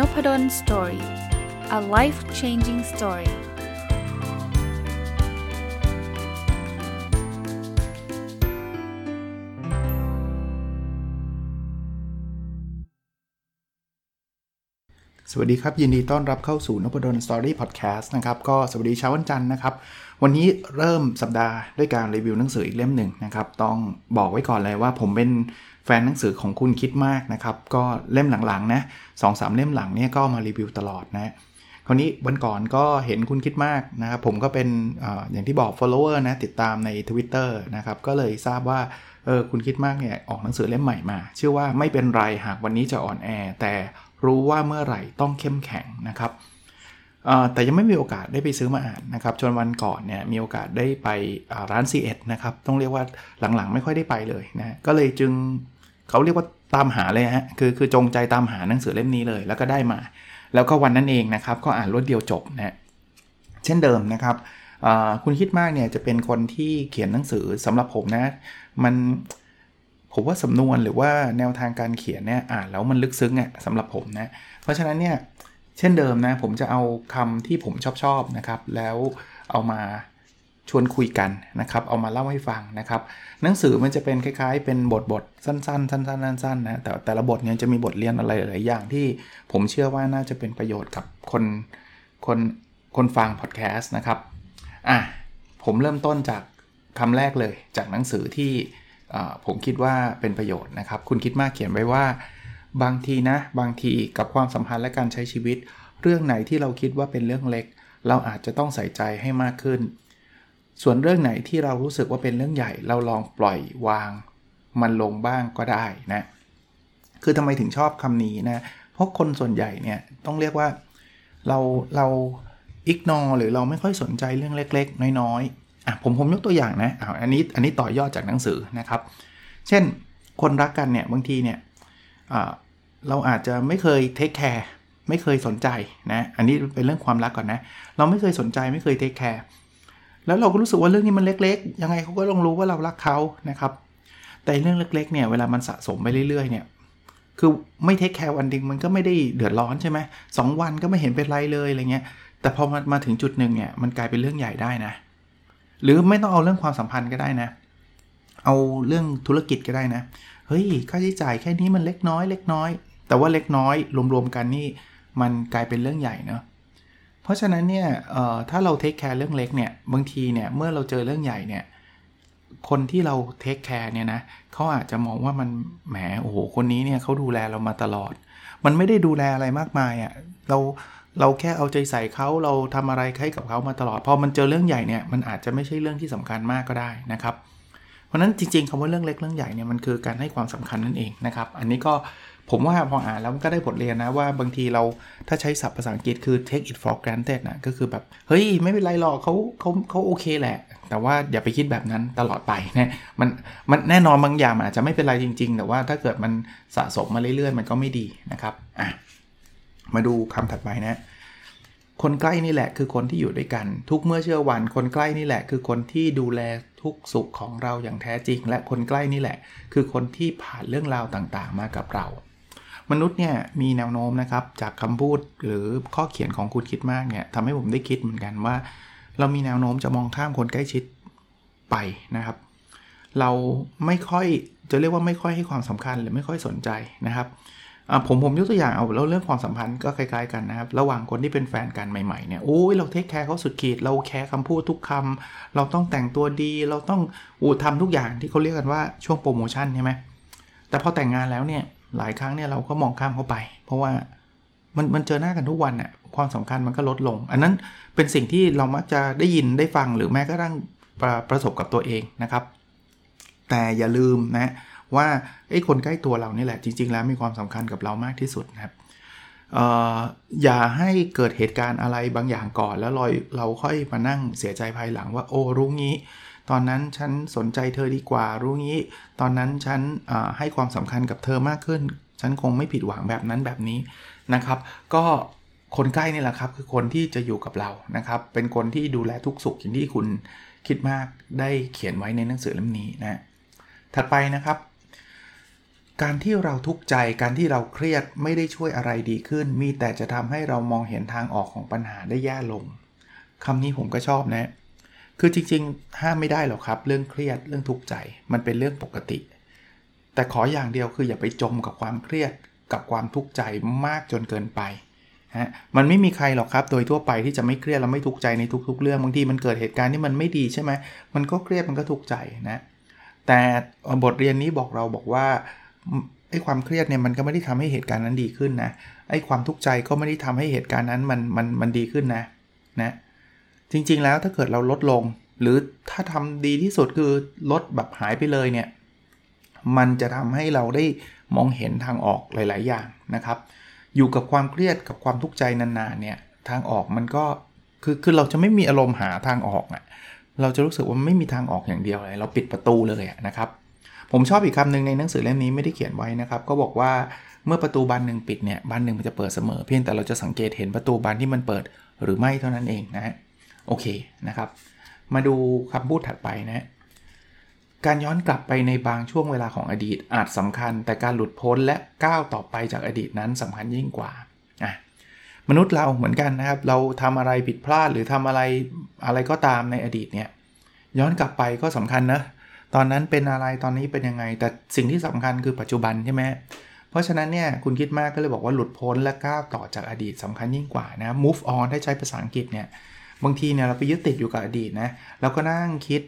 Nopadol story a life changing story สวัสดีครับ ยินดีต้อนรับเข้าสู่นพดล story podcast นะครับ ก็สวัสดีเช้าวันจันทร์นะครับ วันนี้เริ่มสัปดาห์ด้วยการรีวิวหนังสืออีกเล่มหนึ่งนะครับ ต้องบอกไว้ก่อนเลยว่าผมเป็น แฟนหนังสือของคุณคิดมากนะครับ ก็เล่มหลังๆนะสองสามเล่มหลังเนี่ยก็มารีวิวตลอดนะคราวนี้วันก่อนก็เห็นคุณคิดมากนะครับผมก็เป็นออย่างที่บอก follower นะติดตามใน Twitter นะครับก็เลยทราบว่าเออคุณคิดมากเนี่ยออกหนังสือเล่มใหม่มา ชื่อว่าไม่เป็นไรหากวันนี้จะอ่อนแอ แต่รู้ว่าเมื่อไหร่ต้องเข้มแข็งนะครับ แต่ยังไม่มีโอกาสได้ไปซื้อมาอ่านนะครับจนวันก่อนเนี่ยมีโอกาสได้ไปร้าน C1 นะครับต้องเรียกว่าหลังๆ ไม่ค่อยได้ไปเลยนะก็เลยจึงเขาเรียกว่าตามหาเลยฮะคือคือจงใจตามหาหนังสือเล่มนี้เลย แล้วก็ได้มา แล้วก็วันนั้นเองนะครับก็อ่านรวดเดียวจบนะเช่นเดิมนะครับคุณคิดมากเนี่ยจะเป็นคนที่เขียนหนังสือสำหรับผมนะมันผมว่าสำนวนหรือว่าแนวทางการเขียนเนี่ยอ่านแล้วมันลึกซึ้งอะสำหรับผมนะเพราะฉะนั้นเนี่ย เช่นเดิมนะผมจะเอาคำที่ผมชอบชอบนะครับ แล้วเอามาชวนคุยกันนะครับ เอามาเล่าให้ฟังนะครับ หนังสือมันจะเป็นคล้ายๆ เป็นบทบทสั้น ๆ สั้นๆสั้นๆนะแต่แต่ละบทเนี่ยจะมีบทเรียนอะไรหลายอย่างที่ผมเชื่อว่าน่าจะเป็นประโยชน์กับคนคนคนฟังพอดแคสต์นะครับอะผมเริ่มต้นจากคำแรกเลยจากหนังสือที่ผมคิดว่าเป็นประโยชน์นะครับ คุณคิดมากเขียนไว้ว่า บางทีนะ บางทีกับความสัมพันธ์และการใช้ชีวิต เรื่องไหนที่เราคิดว่าเป็นเรื่องเล็ก เราอาจจะต้องใส่ใจให้มากขึ้น ส่วนเรื่องไหนที่เรารู้สึกว่าเป็นเรื่องใหญ่ เราลองปล่อยวาง มันลงบ้างก็ได้นะ คือทำไมถึงชอบคำนี้นะ เพราะคนส่วนใหญ่เนี่ยต้องเรียกว่าเราเราอิกนอหรือเราไม่ค่อยสนใจเรื่องเล็ก ๆ น้อยๆอะผมผมยกตัวอย่างนะอ่าอันนี้อันนี้ต่อยอดจากหนังสือนะครับ เช่น คนรักกันเนี่ยบางทีเนี่ย เราอาจจะไม่เคย take care ไม่เคยสนใจนะอันนี้เป็นเรื่องความรักก่อนนะ เราไม่เคยสนใจไม่เคย take care แล้วเราก็รู้สึกว่าเรื่องนี้มันเล็ก ๆ ยังไงเขาก็ต้องรู้ว่าเรารักเขานะครับ แต่เรื่องเล็กๆเนี่ยเวลามันสะสมไปเรื่อยๆเนี่ยคือไม่ take care วันนึงมันก็ไม่ได้เดือดร้อนใช่ไหมสองวันก็ไม่เห็นเป็นไรเลยอะไรเงี้ยแต่พอมามาถึงจุดหนึ่งเนี่ยมันกลายเป็นเรื่องใหญ่ได้นะ หรือไม่ต้องเอาเรื่องความสัมพันธ์ก็ได้นะ เอาเรื่องธุรกิจก็ได้นะ เฮ้ย ค่าใช้จ่ายแค่นี้มันเล็กน้อยเล็กน้อย แต่ว่าเล็กน้อยรวมๆกันนี่มันกลายเป็นเรื่องใหญ่เนาะเพราะฉะนั้นเนี่ยถ้าเราเทคแคร์เรื่องเล็กเนี่ยบางทีเนี่ยเมื่อเราเจอเรื่องใหญ่เนี่ยคนที่เราเทคแคร์เนี่ยนะเขาอาจจะมองว่ามันแหมโอ้โหคนนี้เนี่ยเขาดูแลเรามาตลอด มันไม่ได้ดูแลอะไรมากมายอะ่ะเราเราแค่เอาใจใส่เขาเราทำอะไรให้กับเขามาตลอดพอมันเจอเรื่องใหญ่เนี่ยมันอาจจะไม่ใช่เรื่องที่สำคัญมากก็ได้นะครับ เพราะนั้นจริง ๆคำว่าเรื่องเล็กเรื่องใหญ่เนี่ยมันคือการให้ความสำคัญนั่นเองนะครับ อันนี้ก็ผมว่าพออ่านแล้วก็ได้บทเรียนนะว่าบางทีเราถ้าใช้ศัพท์ภาษาอังกฤษคือ take it for granted นะก็คือแบบ เฮ้ย ไม่เป็นไรหรอกเขาเขาเขาโอเคแหละ แต่ว่าอย่าไปคิดแบบนั้นตลอดไปนะมันมันแน่นอนบางอย่างอาจจะไม่เป็นไรจริง ๆ แต่ว่าถ้าเกิดมันสะสมมาเรื่อยๆ มันก็ไม่ดีนะครับอะมาดูคำถัดไปนะคนใกล้นี่แหละคือคนที่อยู่ด้วยกัน ทุกเมื่อเชื่อวัน คนใกล้นี่แหละคือคนที่ดูแล ทุกสุขของเราอย่างแท้จริง และคนใกล้นี่แหละ คือคนที่ผ่านเรื่องราวต่างๆ มากับเรา มนุษย์เนี่ยมีแนวโน้มนะครับจากคำพูดหรือข้อเขียนของคุณคิดมากเนี่ยทำให้ผมได้คิดเหมือนกันว่า เรามีแนวโน้มจะมองข้ามคนใกล้ชิดไปนะครับ เราไม่ค่อยจะเรียกว่าไม่ค่อยให้ความสำคัญหรือไม่ค่อยสนใจนะครับ ผมผมยกตัวอย่างเอาแล้วเรื่องความสัมพันธ์ก็คล้ายๆกันนะครับ ระหว่างคนที่เป็นแฟนกันใหม่ๆเนี่ยโอ้ยเราเทคแคร์เขาสุดขีด เราแคร์คำพูดทุกคำเราต้องแต่งตัวดี เราต้องอูทำทุกอย่างที่เขาเรียกกันว่าช่วงโปรโมชั่นใช่ไหมแต่พอแต่งงานแล้วเนี่ยหลายครั้งเนี่ยเราก็มองข้ามเขาไป เพราะว่ามันมันเจอหน้ากันทุกวันอะความสำคัญมันก็ลดลง อันนั้นเป็นสิ่งที่เรามักจะได้ยินได้ฟังหรือแม้กระทั่งประประสบกับตัวเองนะครับ แต่อย่าลืมนะ ว่าไอ้คนใกล้ตัวเรานี่แหละจริง ๆ แล้วมีความสำคัญกับเรามากที่สุดนะครับอย่าให้เกิดเหตุการณ์อะไรบางอย่างก่อน แล้วเราเราค่อยมานั่งเสียใจภายหลังว่าโอ้รู้งี้ ตอนนั้นฉันสนใจเธอดีกว่ารู้งี้ ตอนนั้นฉันให้ความสำคัญกับเธอมากขึ้น ฉันคงไม่ผิดหวังแบบนั้นแบบนี้นะครับ ก็คนใกล้นี่แหละครับคือคนที่จะอยู่กับเรานะครับ เป็นคนที่ดูแลทุกสุขอย่างที่คุณคิดมากได้เขียนไว้ในหนังสือเล่มนี้นะถัดไปนะครับ การที่เราทุกข์ใจการที่เราเครียดไม่ได้ช่วยอะไรดีขึ้น มีแต่จะทำให้เรามองเห็นทางออกของปัญหาได้แย่ลงคำนี้ผมก็ชอบนะ คือจริงๆ ห้ามไม่ได้หรอกครับ เรื่องเครียดเรื่องทุกข์ใจมันเป็นเรื่องปกติ แต่ขออย่างเดียวคืออย่าไปจมกับความเครียดกับความทุกข์ใจมากจนเกินไปฮะมันไม่มีใครหรอกครับ โดยทั่วไปที่จะไม่เครียดและไม่ทุกข์ใจในทุก ๆ เรื่องบางทีมันเกิดเหตุการณ์ที่มันไม่ดีใช่ไหมมันก็เครียดมันก็ทุกข์ใจนะแต่บทเรียนนี้บอกเราบอกว่า ไอ้ความเครียดเนี่ยมันก็ไม่ได้ทำให้เหตุการณ์นั้นดีขึ้นนะไอ้ความทุกข์ใจก็ไม่ได้ทำให้เหตุการณ์นั้นมันมันมันดีขึ้นนะนะจริงๆแล้วถ้าเกิดเราลดลง หรือถ้าทำดีที่สุดคือลดแบบหายไปเลยเนี่ยมันจะทำให้เราได้มองเห็นทางออกหลาย ๆ อย่างนะครับ อยู่กับความเครียดกับความทุกข์ใจนานๆเนี่ยทางออกมันก็คือคือเราจะไม่มีอารมณ์หาทางออกอะ่ะเราจะรู้สึกว่าไม่มีทางออกอย่างเดียวเลย เราปิดประตูเลยนะครับ ผมชอบอีกคำหนึ่งในหนังสือเล่มนี้ไม่ได้เขียนไว้นะครับ ก็บอกว่าเมื่อประตูบานหนึ่งปิดเนี่ยบานหนึ่งมันจะเปิดเสมอ เพียงแต่เราจะสังเกตเห็นประตูบานที่มันเปิดหรือไม่เท่านั้นเองนะฮะโอเคนะครับ มาดูคำพูดถัดไปนะ การย้อนกลับไปในบางช่วงเวลาของอดีตอาจสำคัญ แต่การหลุดพ้นและก้าวต่อไปจากอดีตนั้นสำคัญยิ่งกว่าอะมนุษย์เราเหมือนกันนะครับ เราทำอะไรผิดพลาดหรือทำอะไรอะไรก็ตามในอดีตเนี่ยย้อนกลับไปก็สำคัญนะ ตอนนั้นเป็นอะไรตอนนี้เป็นยังไง แต่สิ่งที่สำคัญคือปัจจุบันใช่ไหมเพราะฉะนั้นเนี่ยคุณคิดมากก็เลยบอกว่าหลุดพ้นและก้าวต่อจากอดีตสำคัญยิ่งกว่านะ move on ถ้าใช้ภาษาอังกฤษเนี่ยบางทีเนี่ยเราไปยึดติดอยู่กับอดีตนะเราก็นั่งคิด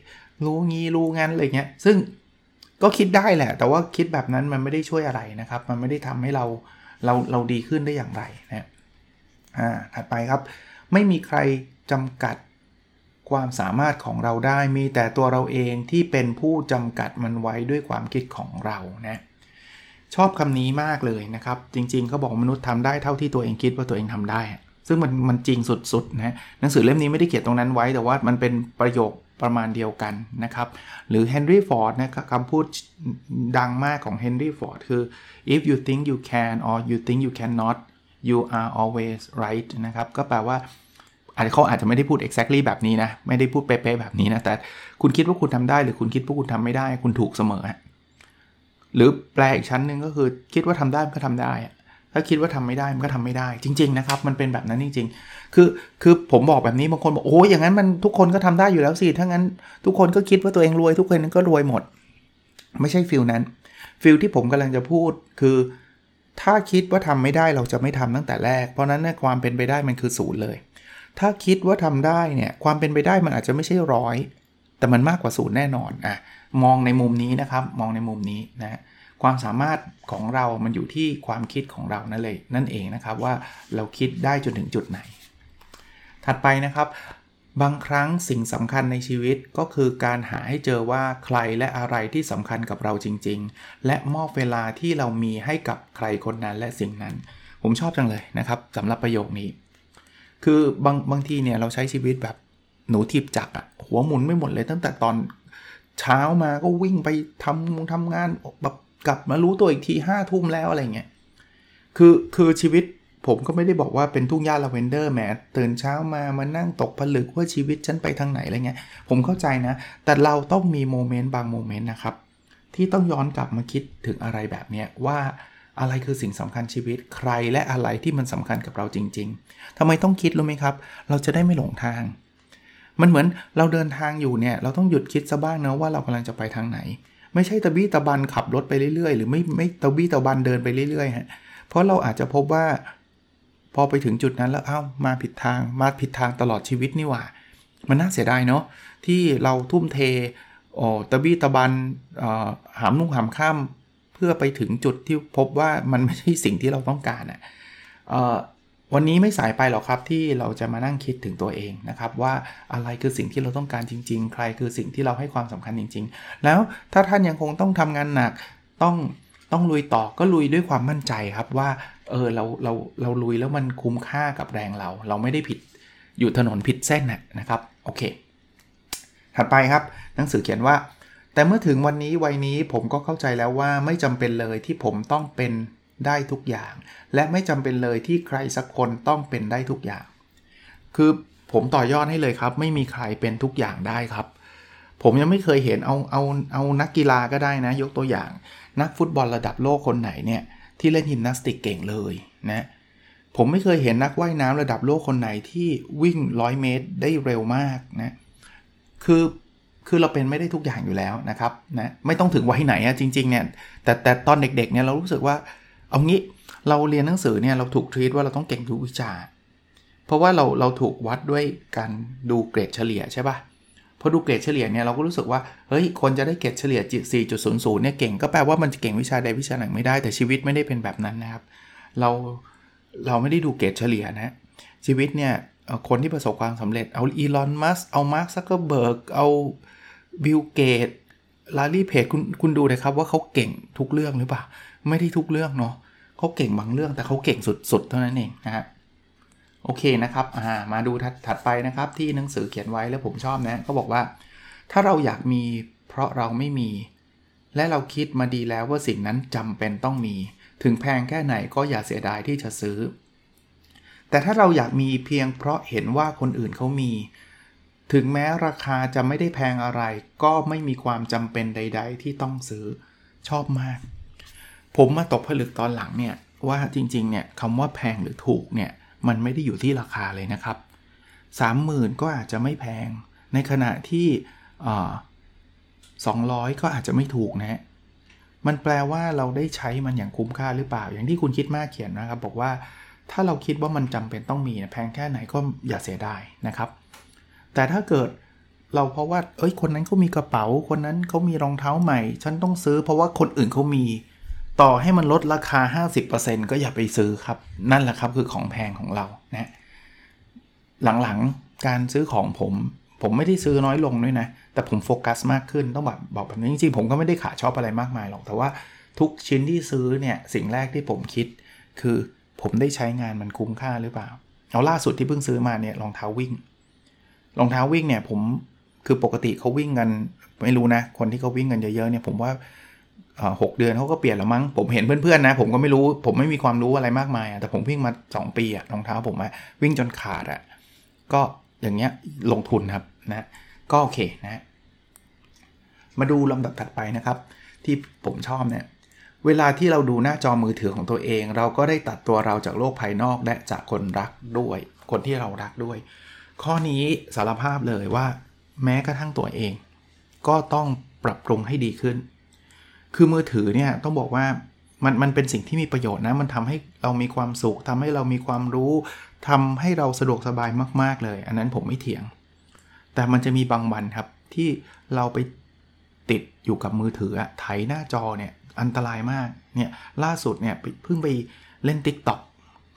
รู้งี้รู้งั้นอะไรเงี้ยซึ่งก็คิดได้แหละ แต่ว่าคิดแบบนั้นมันไม่ได้ช่วยอะไรนะครับ มันไม่ได้ทำให้เราเราเราดีขึ้นได้อย่างไรนะอ่าถัดไปครับ ไม่มีใครจำกัด ความสามารถของเราได้มีแต่ตัวเราเองที่เป็นผู้จำกัดมันไว้ด้วยความคิดของเรานะชอบคำนี้มากเลยนะครับ จริงๆเขาบอกมนุษย์ทำได้เท่าที่ตัวเองคิดว่าตัวเองทำได้ ซึ่งมันมันจริงสุดๆนะหนังสือเล่มนี้ไม่ได้เขียนตรงนั้นไว้ แต่ว่ามันเป็นประโยคประมาณเดียวกันนะครับ หรือเฮนรี่ฟอร์ดนะครับคำพูดดังมากของเฮนรี่ฟอร์ดคือ if you think you can or you think you cannot you are always right นะครับ ก็แปลว่า อาจจะเขาอาจจะไม่ได้พูด exactly แบบนี้นะ ไม่ได้พูดเป๊ะๆแบบนี้นะ แต่คุณคิดว่าคุณทำได้หรือคุณคิดว่าคุณทำไม่ได้ คุณถูกเสมอ หรือแปลอีกชั้นหนึ่งก็คือคิดว่าทำได้มันก็ทำได้ ถ้าคิดว่าทำไม่ได้มันก็ทำไม่ได้ จริง ๆ นะครับ มันเป็นแบบนั้นจริง ๆ คือคือผมบอกแบบนี้บางคนบอกโอ้ยอย่างนั้นมันทุกคนก็ทำได้อยู่แล้วสิถ้างั้น ทุกคนก็คิดว่าตัวเองรวยทุกคนก็รวยหมด ไม่ใช่ฟิลนั้นฟิลที่ผมกำลังจะพูดคือถ้าคิดว่าทำไม่ได้เราจะไม่ทำตั้งแต่แรก เพราะนั้นความเป็นไปได้มันคือศูนย์เลย ถ้าคิดว่าทำได้เนี่ยความเป็นไปได้มันอาจจะไม่ใช่ร้อยแต่มันมากกว่าศูนย์แน่นอนอะมองในมุมนี้นะครับมองในมุมนี้นะความสามารถของเรามันอยู่ที่ความคิดของเรานั่นเลยนั่นเองนะครับว่าเราคิดได้จนถึงจุดไหน ถัดไปนะครับ บางครั้งสิ่งสำคัญในชีวิตก็คือการหาให้เจอว่าใครและอะไรที่สำคัญกับเราจริง ๆ และมอบเวลาที่เรามีให้กับใครคนนั้นและสิ่งนั้น ผมชอบจังเลยนะครับสำหรับประโยคนี้ คือบางบางทีเนี่ยเราใช้ชีวิตแบบหนูถีบจักรอะหัวหมุนไม่หมดเลยตั้งแต่ตอนเช้ามาก็วิ่งไปทำทำงานแบบกลับมารู้ตัวอีกทีห้าทุ่มแล้วอะไรเงี้ยคือคือชีวิตผมก็ไม่ได้บอกว่าเป็นทุ่งหญ้าลาเวนเดอร์แหมตื่นเช้ามามานั่งตกผลึกว่าชีวิตฉันไปทางไหนอะไรเงี้ย ผมเข้าใจนะ แต่เราต้องมี moment บาง moment นะครับ ที่ต้องย้อนกลับมาคิดถึงอะไรแบบเนี้ยว่า อะไรคือสิ่งสำคัญชีวิต ใครและอะไรที่มันสำคัญกับเราจริง ๆทำไมต้องคิดรู้ไหมครับ เราจะได้ไม่หลงทาง มันเหมือนเราเดินทางอยู่เนี่ย เราต้องหยุดคิดซะบ้างนะว่าเรากำลังจะไปทางไหน ไม่ใช่ตะบี้ตะบันขับรถไปเรื่อยๆ หรือไม่ไม่ตะบี้ตะบันเดินไปเรื่อยๆฮะเพราะเราอาจจะพบว่า พอไปถึงจุดนั้นแล้วเอ้ามาผิดทางมาผิดทางตลอดชีวิตนี่หว่า มันน่าเสียดายเนาะที่เราทุ่มเทโอ้ตะบี้ตะบันหามนุ่งหามข้าม พื่อไปถึงจุดที่พบว่ามันไม่ใช่สิ่งที่เราต้องการอะ่ะวันนี้ไม่สายไปหรอกครับที่เราจะมานั่งคิดถึงตัวเองนะครับ ว่าอะไรคือสิ่งที่เราต้องการจริง ๆ ใครคือสิ่งที่เราให้ความสำคัญจริง ๆ แล้วถ้าท่านยังคงต้องทำงานหนักต้องต้องลุยต่อก็ลุยด้วยความมั่นใจครับว่าเออเราเราเราลุยแล้วมันคุ้มค่ากับแรงเรา เราไม่ได้ผิดอยู่ถนนผิดเส้นนะครับโอเค ถัดไปครับหนังสือเขียนว่า แต่เมื่อถึงวันนี้วัยนี้ผมก็เข้าใจแล้วว่าไม่จำเป็นเลยที่ผมต้องเป็นได้ทุกอย่าง และไม่จำเป็นเลยที่ใครสักคนต้องเป็นได้ทุกอย่าง คือผมต่อยอดให้เลยครับ ไม่มีใครเป็นทุกอย่างได้ครับ ผมยังไม่เคยเห็นเอาเอาเอานักกีฬาก็ได้นะ ยกตัวอย่าง นักฟุตบอลระดับโลกคนไหนเนี่ยที่เล่นยิมนาสติกเก่งเลยนะผมไม่เคยเห็นนักว่ายน้ำระดับโลกคนไหนที่วิ่ง 100 เมตรได้เร็วมากนะคือ คือเราเป็นไม่ได้ทุกอย่างอยู่แล้วนะครับนะไม่ต้องถึงวัยไหนอะจริงๆเนี่ยแต่แต่ตอนเด็กๆเนี่ยเรารู้สึกว่าเอางี้เราเรียนหนังสือเนี่ยเราถูก treat ว่าเราต้องเก่งทุกวิชา เพราะว่าเราเราถูกวัดด้วยการดูเกรดเฉลี่ยใช่ปะ่ะพอดูเกรดเฉลี่ยเนี่ยเราก็รู้สึกว่าเฮ้ยคนจะได้เกรดเฉลี่ย4.00เนี่ยเก่งก็แปลว่ามันจะเก่งวิชาใดวิชาหนึ่งไม่ได้แต่ชีวิตไม่ได้เป็นแบบนั้นนะครับ เราเราไม่ได้ดูเกรดเฉลี่ยนะชีวิตเนี่ยคนที่ประสบความสำเร็จเอาอีลอนมัสก์เอามาร์คซักเกอร์เบิร์กเอา บิลเกตลารีเพจคุณคุณดูนะครับว่าเขาเก่งทุกเรื่องหรือเปล่า ไม่ได้ทุกเรื่องเนาะเขาเก่งบางเรื่องแต่เขาเก่งสุดๆ เท่านั้นเองนะฮะโอเคนะครับามาดูถัดไปนะครับที่หนังสือเขียนไว้แล้วผมชอบนะเขาบอกว่า ถ้าเราอยากมีเพราะเราไม่มี และเราคิดมาดีแล้วว่าสิ่งนั้นจำเป็นต้องมี ถึงแพงแค่ไหนก็อย่าเสียดายที่จะซื้อ แต่ถ้าเราอยากมีเพียงเพราะเห็นว่าคนอื่นเขามี ถึงแม้ราคาจะไม่ได้แพงอะไร ก็ไม่มีความจำเป็นใด ๆ ที่ต้องซื้อชอบมาก ผมมาตกผลึกตอนหลังเนี่ยว่าจริงๆเนี่ยคำว่าแพงหรือถูกเนี่ยมันไม่ได้อยู่ที่ราคาเลยนะครับ 30,000 ก็อาจจะไม่แพง ในขณะที่สองร้อยก็อาจจะไม่ถูกนะมันแปลว่าเราได้ใช้มันอย่างคุ้มค่าหรือเปล่า อย่างที่คุณคิดมากเขียนนะครับ บอกว่าถ้าเราคิดว่ามันจำเป็นต้องมีแพงแค่ไหนก็อย่าเสียดายนะครับ แต่ถ้าเกิดเราเพราะว่า เอ้ย คนนั้นเขามีกระเป๋า คนนั้นเขามีรองเท้าใหม่ ฉันต้องซื้อ เพราะว่าคนอื่นเขามี ต่อให้มันลดราคา 50%ก็อย่าไปซื้อครับ นั่นแหละครับคือของแพงของเรา นะ หลังๆ การซื้อของผม ผมไม่ได้ซื้อน้อยลงด้วยนะ แต่ผมโฟกัสมากขึ้น ต้องแบบบอกแบบนี้จริงๆ ผมก็ไม่ได้ขาชอบอะไรมากมายหรอก แต่ว่าทุกชิ้นที่ซื้อเนี่ย สิ่งแรกที่ผมคิด คือผมได้ใช้งานมันคุ้มค่าหรือเปล่า เอาล่าสุดที่เพิ่งซื้อมาเนี่ย รองเท้าวิ่ง รองเท้าวิ่งเนี่ยผมคือปกติเขาวิ่งกันไม่รู้นะ คนที่เขาวิ่งกันเยอะๆเนี่ยผมว่าหกเดือนเขาก็เปลี่ยนแล้วมั้งผมเห็นเพื่อนๆนะ ผมก็ไม่รู้ผมไม่มีความรู้อะไรมากมายแต่ผมวิ่งมา 2 ปีอะรองเท้าผมอะวิ่งจนขาดอะก็อย่างเงี้ยลงทุนครับนะก็โอเคนะ มาดูลำดับถัดไปนะครับ ที่ผมชอบเนี่ยเวลาที่เราดูหน้าจอมือถือของตัวเอง เราก็ได้ตัดตัวเราจากโลกภายนอกและจากคนรักด้วย คนที่เรารักด้วย ข้อนี้สารภาพเลยว่า แม้กระทั่งตัวเอง ก็ต้องปรับปรุงให้ดีขึ้น คือมือถือเนี่ยต้องบอกว่ามันมันเป็นสิ่งที่มีประโยชน์นะ มันทำให้เรามีความสุขทำให้เรามีความรู้ทำให้เราสะดวกสบายมาก ๆ เลย อันนั้นผมไม่เถียง แต่มันจะมีบางวันครับที่เราไปติดอยู่กับมือถือไถหน้าจอเนี่ยอันตรายมากเนี่ยล่าสุดเนี่ยเพิ่งไปเล่น Tik t o อกเพ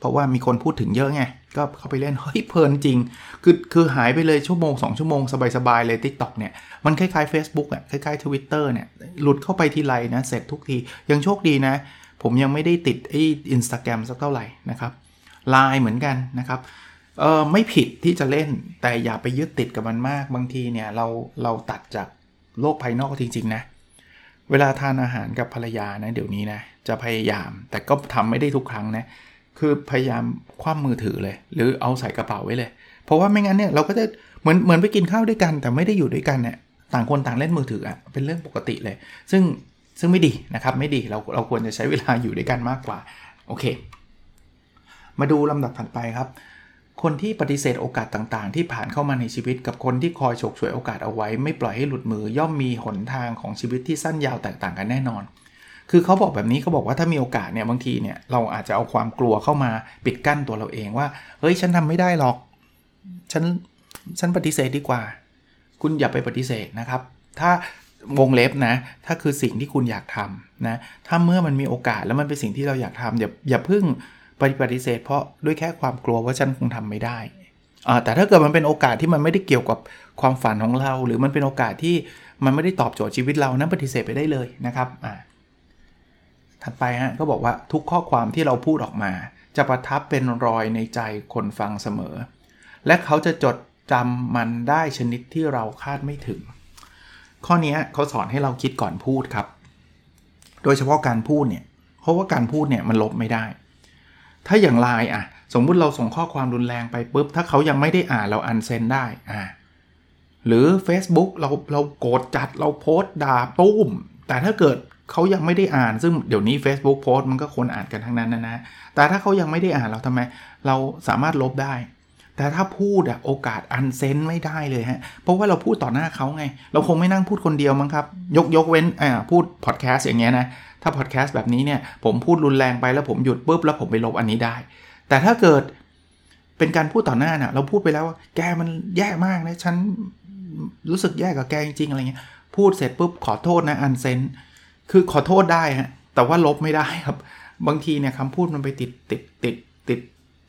ราะว่ามีคนพูดถึงเยอะไง ก็เข้าไปเล่น เฮ้ยเพลินจริง คือคือหายไปเลยชั่วโมง 2 ชั่วโมง สบาย ๆ เลย TikTok เนี่ย มันคล้ายๆ Facebook อะคล้ายๆ Twitter เนี่ยหลุดเข้าไปทีไรนะ เสร็จทุกที ยังโชคดีนะ ผมยังไม่ได้ติดไอ้อินสตาแกรมสักเท่าไหร่นะครับไลน์เหมือนกันนะครับเออไม่ผิดที่จะเล่นแต่อย่าไปยึดติดกับมันมากบางทีเนี่ยเราเราตัดจากโลกภายนอกจริง ๆ นะ เวลาทานอาหารกับภรรยานะเดี๋ยวนี้นะจะพยายาม แต่ก็ทำไม่ได้ทุกครั้งนะ คือพยายามคว่ำมือถือเลย หรือเอาใส่กระเป๋าไว้เลย เพราะว่าไม่งั้นเนี่ยเราก็จะเหมือนเหมือนไปกินข้าวด้วยกัน แต่ไม่ได้อยู่ด้วยกันเนี่ยต่างคนต่างเล่นมือถืออะ่ะเป็นเรื่องปกติเลย ซึ่งซึ่งไม่ดีนะครับไม่ดีเราเราควรจะใช้เวลาอยู่ด้วยกันมากกว่าโอเค มาดูลำดับถัดไปครับ คนที่ปฏิเสธโอกาสต่างๆ ที่ผ่านเข้ามาในชีวิต กับคนที่คอยฉกฉวยโอกาสเอาไว้ ไม่ปล่อยให้หลุดมือย่อมมีหนทางของชีวิตที่สั้นยาวแตกต่างกันแน่นอน คือเขาบอกแบบนี้เขาบอกว่าถ้ามีโอกาสเนี่ยบางทีเนี่ยเราอาจจะเอาความกลัวเข้ามาปิดกั้นตัวเราเองว่า เฮ้ยฉันทำไม่ได้หรอก ฉันฉันปฏิเสธดีกว่า คุณอย่าไปปฏิเสธนะครับ ถ้าวงเล็บนะ ถ้าคือสิ่งที่คุณอยากทำนะ ถ้าเมื่อมันมีโอกาสแล้วมันเป็นสิ่งที่เราอยากทำอย่าอย่าพึ่งปฏิเสธ เพราะด้วยแค่ความกลัวว่าฉันคงทำไม่ได้แต่ถ้าเกิดมันเป็นโอกาสที่มันไม่ได้เกี่ยวกับความฝันของเรา หรือมันเป็นโอกาสที่มันไม่ได้ตอบโจทย์ชีวิตเรานั้นปฏิเสธไปได้เลยนะครับอ่า ถัดไปฮะก็บอกว่าทุกข้อความที่เราพูดออกมา จะประทับเป็นรอยในใจคนฟังเสมอ และเขาจะจดจำมันได้ชนิดที่เราคาดไม่ถึง ข้อนี้เขาสอนให้เราคิดก่อนพูดครับ โดยเฉพาะการพูดเนี่ยเพราะว่าการพูดเนี่ยมันลบไม่ได้ ถ้าอย่างไลน์อะสมมุติเราส่งข้อความรุนแรงไปปุ๊บ ถ้าเขายังไม่ได้อ่านเราอันเซนได้อ่าหรือ Facebook เราเราโกรธจัดเราโพสต์ด่าปุ้ม แต่ถ้าเกิด เขายังไม่ได้อ่านซึ่งเดี๋ยวนี้ Facebook โพสต์มันก็คนอ่านกันทั้งนั้นนะนะ แต่ถ้าเขายังไม่ได้อ่านเราทำไม เราสามารถลบได้ แต่ถ้าพูดอะโอกาสอันเซนไม่ได้เลยฮะ เพราะว่าเราพูดต่อหน้าเขาไง เราคงไม่นั่งพูดคนเดียวมั้งครับ ยกยกเว้นอ่าพูดพอดแคสต์อย่างเงี้ยนะ ถ้าพอดแคสต์แบบนี้เนี่ยผมพูดรุนแรงไปแล้วผมหยุดปุ๊บแล้วผมไปลบอันนี้ได้ แต่ถ้าเกิดเป็นการพูดต่อหน้าน่ะ เราพูดไปแล้วว่าแกมันแย่มากนะฉันรู้สึกแย่กับแกจริงๆอะไรเงี้ยพูดเสร็จปุ๊บขอโทษนะอันเซน คือขอโทษได้ฮะแต่ว่าลบไม่ได้ครับ บางทีเนี่ยคำพูดมันไปติดติดติดติด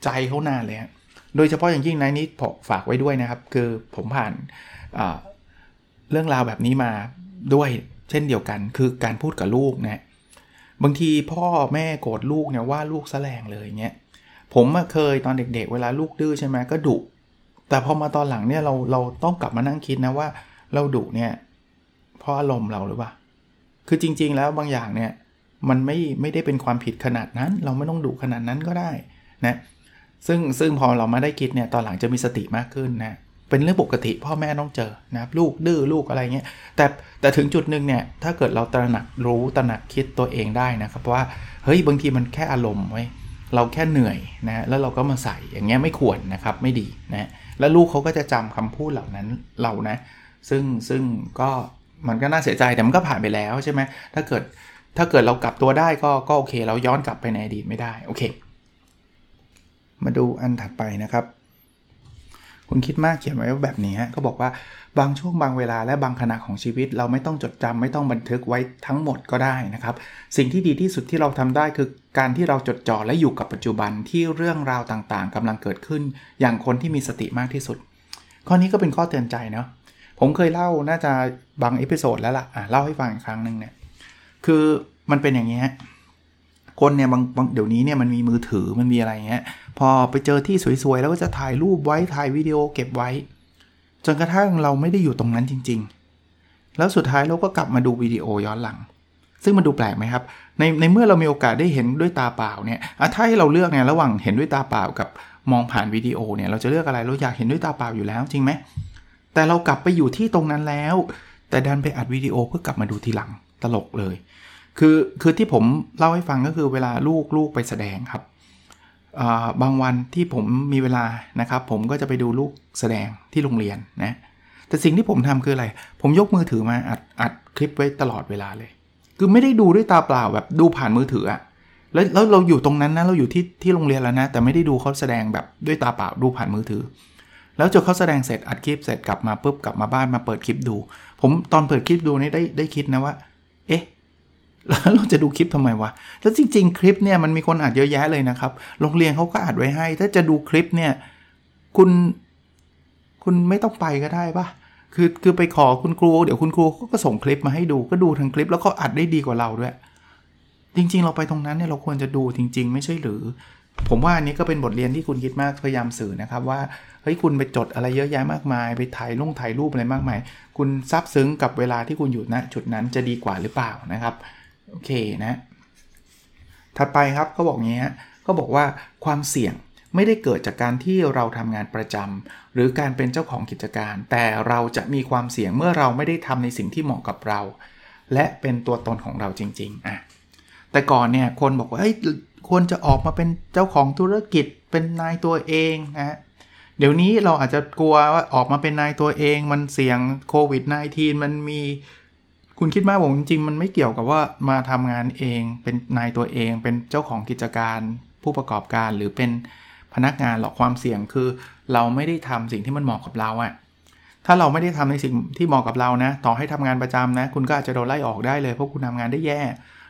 ใจเขานานเลยฮะโดยเฉพาะอย่างยิ่งในนี้ผมฝากไว้ด้วยนะครับ คือผมผ่านเรื่องราวแบบนี้มาด้วยเช่นเดียวกัน คือการพูดกับลูกนะบางทีพ่อแม่โกรธลูกเนี่ยว่าลูกแสลงเลยเงี้ยผมเคยตอนเด็กๆ เวลาลูกดื้อใช่ไหมก็ดุแต่พอมาตอนหลังเนี่ยเราเราต้องกลับมานั่งคิดนะว่า เราดุเนี่ยเพราะอารมณ์เราหรือเปล่า คือจริง ๆ แล้วบางอย่างเนี่ยมันไม่ไม่ได้เป็นความผิดขนาดนั้น เราไม่ต้องดุขนาดนั้นก็ได้นะซึ่งซึ่งพอเรามาได้คิดเนี่ยตอนหลังจะมีสติมากขึ้นนะเป็นเรื่องปกติพ่อแม่ต้องเจอนะครับลูกดื้อลูกอะไรเงี้ยแต่แต่ถึงจุดหนึ่งเนี่ยถ้าเกิดเราตระหนักรู้ตระหนักคิดตัวเองได้นะครับว่าเฮ้ยบางทีมันแค่อารมณ์ไว้เราแค่เหนื่อยนะแล้วเราก็มาใส่อย่างเงี้ยไม่ควรนะครับไม่ดีนะแล้วลูกเขาก็จะจำคำพูดเหล่านั้นเรานะซึ่งซึ่งก็ มันก็น่าเสียใจแต่มันก็ผ่านไปแล้วใช่ไหมถ้าเกิดถ้าเกิดเรากลับตัวได้ก็ก็โอเค เราย้อนกลับไปในอดีตไม่ได้โอเค มาดูอันถัดไปนะครับ คุณคิดมากเขียนไว้ว่าแบบนี้ฮะก็บอกว่าบางช่วงบางเวลาและบางขณะของชีวิต เราไม่ต้องจดจำไม่ต้องบันทึกไว้ทั้งหมดก็ได้นะครับ สิ่งที่ดีที่สุดที่เราทำได้คือการที่เราจดจ่อและอยู่กับปัจจุบันที่เรื่องราวต่างๆกำลังเกิดขึ้น อย่างคนที่มีสติมากที่สุด ข้อนี้ก็เป็นข้อเตือนใจเนาะ ผมเคยเล่าน่าจะบาง episode แล้วล่ะอะเล่าให้ฟังอีกครั้งหนึ่งเนี่ยคือมันเป็นอย่างนี้คนเนี่ยบางบางเดี๋ยวนี้เนี่ยมันมีมือถือมันมีอะไรเงี้ยพอไปเจอที่สวยๆ แล้วก็จะถ่ายรูปไว้ถ่ายวิดีโอเก็บไว้ จนกระทั่งเราไม่ได้อยู่ตรงนั้นจริง ๆ แล้วสุดท้ายเราก็กลับมาดูวิดีโอย้อนหลัง ซึ่งมันดูแปลกไหมครับ ในในเมื่อเรามีโอกาสได้เห็นด้วยตาเปล่าเนี่ยถ้าให้เราเลือกเนี่ยระหว่างเห็นด้วยตาเปล่ากับมองผ่านวิดีโอเนี่ยเราจะเลือกอะไรเราอยากเห็นด้วยตาเปล่าอยู่แล้วจริงไหม แต่เรากลับไปอยู่ที่ตรงนั้นแล้ว แต่ดันไปอัดวิดีโอเพื่อกลับมาดูทีหลังตลกเลย คือคือที่ผมเล่าให้ฟังก็คือเวลาลูกลูกไปแสดงครับบางวันที่ผมมีเวลานะครับ ผมก็จะไปดูลูกแสดงที่โรงเรียนนะแต่สิ่งที่ผมทำคืออะไร ผมยกมือถือมาอัดอัดคลิปไว้ตลอดเวลาเลย คือไม่ได้ดูด้วยตาเปล่าแบบดูผ่านมือถืออะแล้วแล้วเราอยู่ตรงนั้นนะเราอยู่ที่ที่โรงเรียนแล้วนะ แต่ไม่ได้ดูเขาแสดงแบบด้วยตาเปล่าดูผ่านมือถือ แล้วจนเขาแสดงเสร็จอัดคลิปเสร็จกลับมาปุ๊บกลับมาบ้านมาเปิดคลิปดู ผมตอนเปิดคลิปดูนี่ได้ได้คิดนะว่า เอ๊ะแล้วเราจะดูคลิปทำไมวะ แล้วจริง ๆ คลิปเนี่ยมันมีคนอัดเยอะแยะเลยนะครับ โรงเรียนเขาก็อัดไว้ให้ ถ้าจะดูคลิปเนี่ย คุณ คุณไม่ต้องไปก็ได้ปะคือ คือไปขอคุณครู เดี๋ยวคุณครูก็ส่งคลิปมาให้ดู ก็ดูทั้งคลิปแล้วก็อัดได้ดีกว่าเราด้วย จริง ๆ เราไปตรงนั้นเนี่ยเราควรจะดูจริง ๆ ไม่ใช่หรือ ผมว่าอันนี้ก็เป็นบทเรียนที่คุณคิดมากพยายามสื่อนะครับว่า เฮ้ยคุณไปจดอะไรเยอะแยะมากมาย ไปถ่ายลงถ่ายรูปอะไรมากมาย คุณซับซึ้งกับเวลาที่คุณอยู่ณจุดนั้นจะดีกว่าหรือเปล่านะครับโอเคนะ ถัดไปครับก็บอกงี้ฮะก็บอกว่าความเสี่ยงไม่ได้เกิดจากการที่เราทำงานประจำหรือการเป็นเจ้าของกิจการ แต่เราจะมีความเสี่ยงเมื่อเราไม่ได้ทำในสิ่งที่เหมาะกับเรา และเป็นตัวตนของเราจริงๆอะแต่ก่อนเนี่ยคนบอกว่าเฮ้ยควรจะออกมาเป็นเจ้าของธุรกิจเป็นนายตัวเองนะ เดี๋ยวนี้เราอาจจะกลัวว่าออกมาเป็นนายตัวเองมันเสี่ยงโควิด -19 มันมี คุณคิดมากผมจริงมันไม่เกี่ยวกับว่ามาทำงานเองเป็นนายตัวเอง เป็นเจ้าของกิจการผู้ประกอบการหรือเป็นพนักงานหรอกความเสี่ยงคือ เราไม่ได้ทำสิ่งที่มันเหมาะกับเราอะถ้าเราไม่ได้ทำในสิ่งที่เหมาะกับเรานะ ต่อให้ทำงานประจำนะ คุณก็อาจจะโดนไล่ออกได้เลยเพราะคุณทำงานได้แย่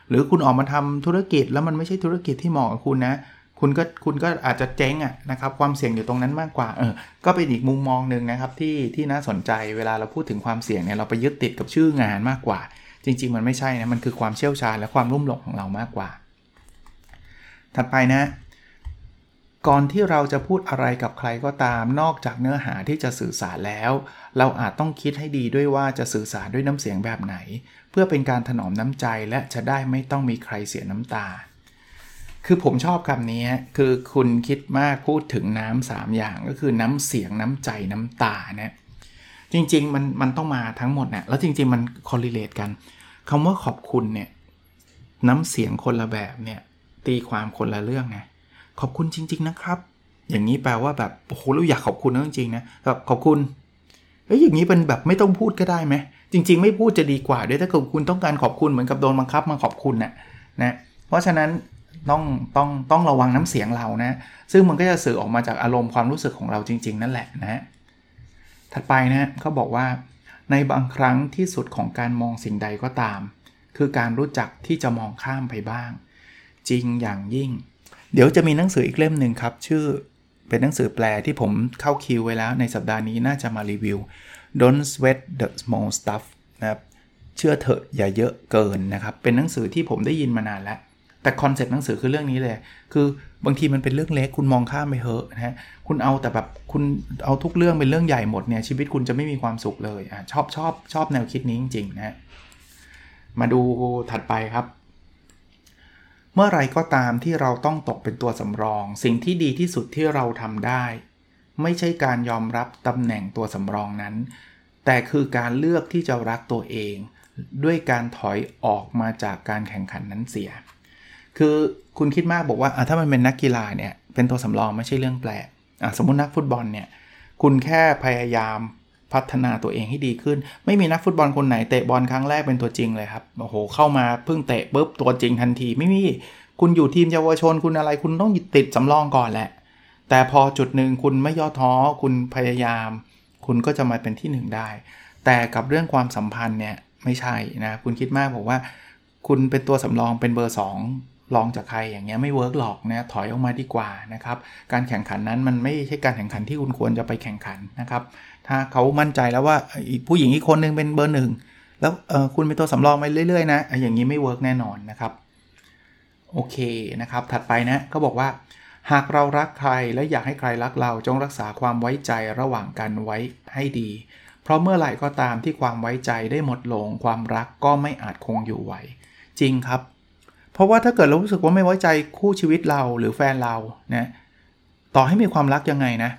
หรือคุณออกมาทำธุรกิจแล้วมันไม่ใช่ธุรกิจที่เหมาะกับคุณนะ คุณก็คุณก็อาจจะเจ๊งอะนะครับความเสี่ยงอยู่ตรงนั้นมากกว่าเออก็เป็นอีกมุมมองหนึ่งนะครับที่ที่น่าสนใจเวลาเราพูดถึงความเสี่ยงเนี่ยเราไปยึดติดกับชื่องานมากกว่า จริง ๆ มันไม่ใช่นะมันคือความเชี่ยวชาญและความรุ่มหลงของเรามากกว่า ถัดไปนะ ก่อนที่เราจะพูดอะไรกับใครก็ตามนอกจากเนื้อหาที่จะสื่อสารแล้ว เราอาจต้องคิดให้ดีด้วยว่าจะสื่อสารด้วยน้ำเสียงแบบไหน เพื่อเป็นการถนอมน้ำใจและจะได้ไม่ต้องมีใครเสียน้ำตา คือผมชอบคำนี้คือคุณคิดมากพูดถึงน้ำสามอย่างก็คือน้ำเสียงน้ำใจน้ำตาเนะจริงๆมันมันต้องมาทั้งหมดนะแล้วจริง ๆ มันคอล r เลตกันคำว่าขอบคุณเนี่ยน้ำเสียงคนละแบบเนี่ยตีความคนละเรื่องไงขอบคุณจริง ๆ นะครับ อย่างนี้แปลว่าแบบโอ้โหเราอยากขอบคุณนะจริงๆนะแบบขอบคุณเอ้ยอย่างนี้เป็นแบบไม่ต้องพูดก็ได้ไหมจริง ๆ ไม่พูดจะดีกว่าด้วยถ้าเกิดคุณต้องการขอบคุณเหมือนกับโดนบังคับมาขอบคุณนะ่ะนะเพราะฉะนั้น ต้องต้องต้องระวังน้ำเสียงเรานะ ซึ่งมันก็จะสื่อออกมาจากอารมณ์ความรู้สึกของเราจริง ๆ นั่นแหละนะถัดไปนะเขาบอกว่า ในบางครั้งที่สุดของการมองสิ่งใดก็ตาม คือการรู้จักที่จะมองข้ามไปบ้าง จริงอย่างยิ่ง เดี๋ยวจะมีหนังสืออีกเล่มหนึ่งครับ ชื่อเป็นหนังสือแปลที่ผมเข้าคิวไว้แล้ว ในสัปดาห์นี้น่าจะมารีวิว Don't sweat the small stuff นะครับเชื่อเถอะอย่าเยอะเกินนะครับ เป็นหนังสือที่ผมได้ยินมานานแล้ว แต่ concept หนังสือคือเรื่องนี้เลย คือบางทีมันเป็นเรื่องเล็กคุณมองข้ามไปเถอะนะฮะคุณเอาแต่แบบคุณเอาทุกเรื่องเป็นเรื่องใหญ่หมดเนี่ยชีวิตคุณจะไม่มีความสุขเลยอะชอบชอบชอบแนวคิดนี้จริงๆนะมาดูถัดไปครับ เมื่อไรก็ตามที่เราต้องตกเป็นตัวสำรอง สิ่งที่ดีที่สุดที่เราทำได้ ไม่ใช่การยอมรับตำแหน่งตัวสำรองนั้น แต่คือการเลือกที่จะรักตัวเอง ด้วยการถอยออกมาจากการแข่งขันนั้นเสีย คือคุณคิดมากบอกว่าถ้ามันเป็นนักกีฬาเนี่ย เป็นตัวสำรองไม่ใช่เรื่องแปลกสมมุตินักฟุตบอลเนี่ยคุณแค่พยายามพัฒนาตัวเองให้ดีขึ้น ไม่มีนักฟุตบอลคนไหนเตะบอลครั้งแรกเป็นตัวจริงเลยครับโอ้โหเข้ามาเพิ่งเตะปุ๊บตัวจริงทันทีไม่มีคุณอยู่ทีมเยาวชนคุณอะไร คุณต้องติดสำรองก่อนแหละ แต่พอจุดหนึ่งคุณไม่ย่อท้อคุณพยายาม คุณก็จะมาเป็นที่หนึ่งได้ แต่กับเรื่องความสัมพันธ์เนี่ยไม่ใช่นะคุณคิดมากบอกว่า คุณเป็นตัวสำรองเป็นเบอร์ 2 รองจากใครอย่างเงี้ยไม่ work หรอกนะถอยออกมาดีกว่านะครับการแข่งขันนั้นมันไม่ใช่การแข่งขันที่คุณควรจะไปแข่งขันนะครับถ้าเขามั่นใจแล้วว่าผู้หญิงอีกคนนึงเป็นเบอร์หนึ่งแล้วคุณเป็นตัวสำรองไปเรื่อยๆนะอย่างนี้ไม่ work แน่นอนนะครับโอเคนะครับถัดไปนะก็บอกว่าหากเรารักใครและอยากให้ใครรักเราจงรักษาความไว้ใจระหว่างกันไว้ให้ดี เพราะเมื่อไหร่ก็ตามที่ความไว้ใจได้หมดลง ความรักก็ไม่อาจคงอยู่ไหวจริงครับ เพราะว่าถ้าเกิดเรารู้สึกว่าไม่ไว้ใจคู่ชีวิตเราหรือแฟนเรานะต่อให้มีความรักยังไงนะ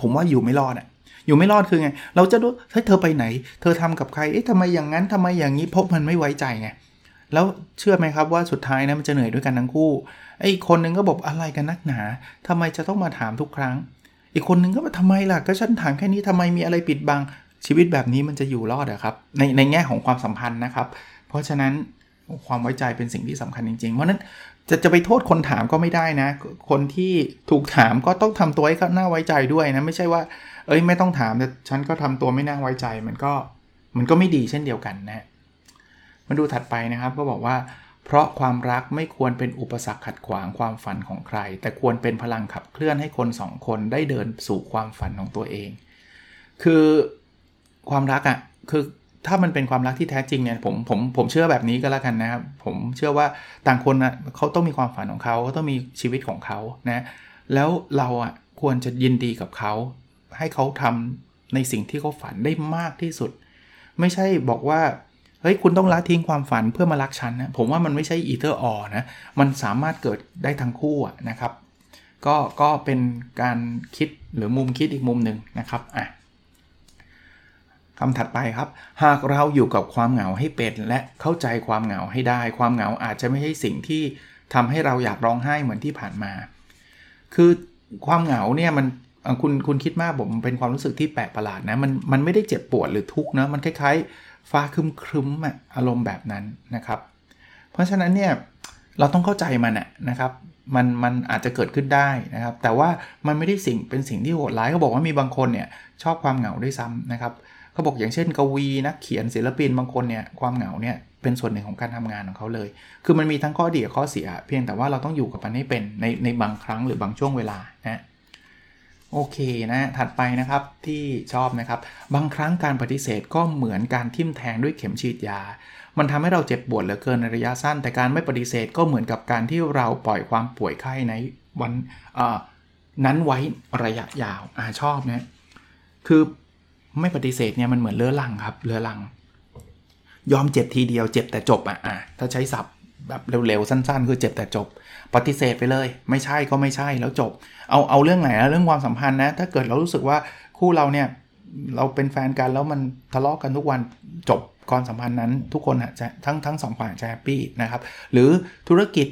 ผมว่าอยู่ไม่รอดอะอยู่ไม่รอดคือไง เราจะรู้เฮ้ยเธอไปไหน เธอทำกับใครเอ๊ะทำไมอย่างนั้นทำไมอย่างนี้เพราะมันไม่ไว้ใจไงแล้วเชื่อไหมครับว่าสุดท้ายนะมันจะเหนื่อยด้วยกันทั้งคู่ไอ้คนนึงก็บอกอะไรกันนักหนาทำไมจะต้องมาถามทุกครั้ง อีกคนนึงก็บอกทำไมล่ะก็ฉันถามแค่นี้ทำไมมีอะไรปิดบังชีวิตแบบนี้มันจะอยู่รอดอะครับในในแง่ของความสัมพันธ์นะครับ เพราะฉะนั้น ความไว้ใจเป็นสิ่งที่สำคัญจริงๆ เพราะนั้นจะจะไปโทษคนถามก็ไม่ได้นะ คนที่ถูกถามก็ต้องทำตัวให้น่าไว้ใจด้วยนะ ไม่ใช่ว่า เอ้ยไม่ต้องถามแต่ฉันก็ทำตัวไม่น่าไว้ใจมันก็มันก็ไม่ดีเช่นเดียวกันนะ มาดูถัดไปนะครับก็บอกว่า เพราะความรักไม่ควรเป็นอุปสรรคขัดขวางความฝันของใคร แต่ควรเป็นพลังขับเคลื่อนให้คนสองคนได้เดินสู่ความฝันของตัวเอง คือความรักอะ่ะคือ ถ้ามันเป็นความรักที่แท้จริงเนี่ยผมผมผมเชื่อแบบนี้ก็แล้วกันนะครับ ผมเชื่อว่าต่างคนนะเขาต้องมีความฝันของเขาเขาต้องมีชีวิตของเขานะแล้วเราอะควรจะยินดีกับเขา ให้เขาทำในสิ่งที่เขาฝันได้มากที่สุด ไม่ใช่บอกว่าเฮ้ยคุณต้องละทิ้งความฝันเพื่อมารักฉันนะผมว่ามันไม่ใช่อีเทอร์ออนะมันสามารถเกิดได้ทั้งคู่นะครับ ก็ก็เป็นการคิดหรือมุมคิดอีกมุมหนึ่งนะครับอะ คำถัดไปครับ หากเราอยู่กับความเหงาให้เป็น และเข้าใจความเหงาให้ได้ ความเหงาอาจจะไม่ใช่สิ่งที่ทำให้เราอยากร้องไห้เหมือนที่ผ่านมา คือความเหงาเนี่ยมันคุณคุณคิดมากผมเป็นความรู้สึกที่แปลกประหลาดนะมันมันไม่ได้เจ็บปวดหรือทุกข์นะมันคล้ายๆ ฟ้าคึมครึมอารมณ์แบบนั้นนะครับ เพราะฉะนั้นเนี่ยเราต้องเข้าใจมันนะครับมันมันอาจจะเกิดขึ้นได้นะครับ แต่ว่ามันไม่ได้สิ่งเป็นสิ่งที่โหดร้ายเขาบอกว่ามีบางคนเนี่ยชอบความเหงาด้วยซ้ำนะครับ เขาบอกอย่างเช่นกวีนักเขียนศิลปินบางคนเนี่ยความเหงาเนี่ยเป็นส่วนหนึ่งของการทำงานของเขาเลย คือมันมีทั้งข้อดีกับข้อเสีย เพียงแต่ว่าเราต้องอยู่กับมันให้เป็นในในบางครั้งหรือบางช่วงเวลานะโอเคนะถัดไปนะครับที่ชอบนะครับ บางครั้งการปฏิเสธก็เหมือนการทิ่มแทงด้วยเข็มฉีดยา มันทำให้เราเจ็บปวดเหลือเกินในระยะสั้น แต่การไม่ปฏิเสธก็เหมือนกับการที่เราปล่อยความป่วยไข้ในวันนั้นไว้ระยะยาวอาชอบนะคือ ไม่ปฏิเสธเนี่ยมันเหมือนเลื้อลังครับเลื้อลัง ยอมเจ็บทีเดียวเจ็บแต่จบอะอะถ้าใช้ศัพท์แบบเร็วๆสั้น ๆ คือเจ็บแต่จบ ปฏิเสธไปเลย ไม่ใช่ก็ไม่ใช่แล้วจบ เอาเอาเรื่องไหนนะเรื่องความสัมพันธ์นะ ถ้าเกิดเรารู้สึกว่าคู่เราเนี่ยเราเป็นแฟนกันแล้วมันทะเลาะกันทุกวันจบความสัมพันธ์นั้น ทุกคนอาจจะทั้งทั้งสองฝ่ายจะ happy นะครับ หรือธุรกิจ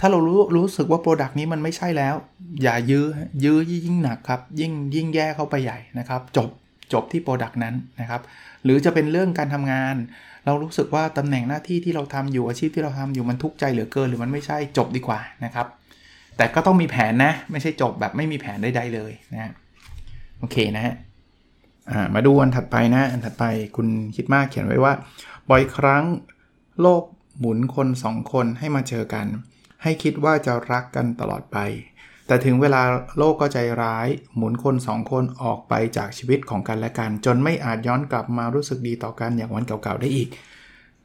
ถ้าเรารู้รู้สึกว่า product นี้มันไม่ใช่แล้ว อย่ายื้อยื้อยิ่งหนักครับ ยิ่งยิ่งแย่เข้าไปใหญ่นะครับ จบ จบที่ product นั้นนะครับ หรือจะเป็นเรื่องการทำงาน เรารู้สึกว่าตำแหน่งหน้าที่ที่เราทำอยู่อาชีพที่เราทำอยู่มันทุกข์ใจเหลือเกิน หรือมันไม่ใช่จบดีกว่านะครับ แต่ก็ต้องมีแผนนะ ไม่ใช่จบแบบไม่มีแผนใดๆเลยนะโอเคนะฮะมาดูอันถัดไปนะ อันถัดไปคุณคิดมากเขียนไว้ว่า บ่อยครั้งโลกหมุนคนสองคนให้มาเจอกัน ให้คิดว่าจะรักกันตลอดไป แต่ถึงเวลาโลกก็ใจร้าย หมุนคนสองคนออกไปจากชีวิตของกันและกัน จนไม่อาจย้อนกลับมารู้สึกดีต่อกันอย่างวันเก่าๆได้อีก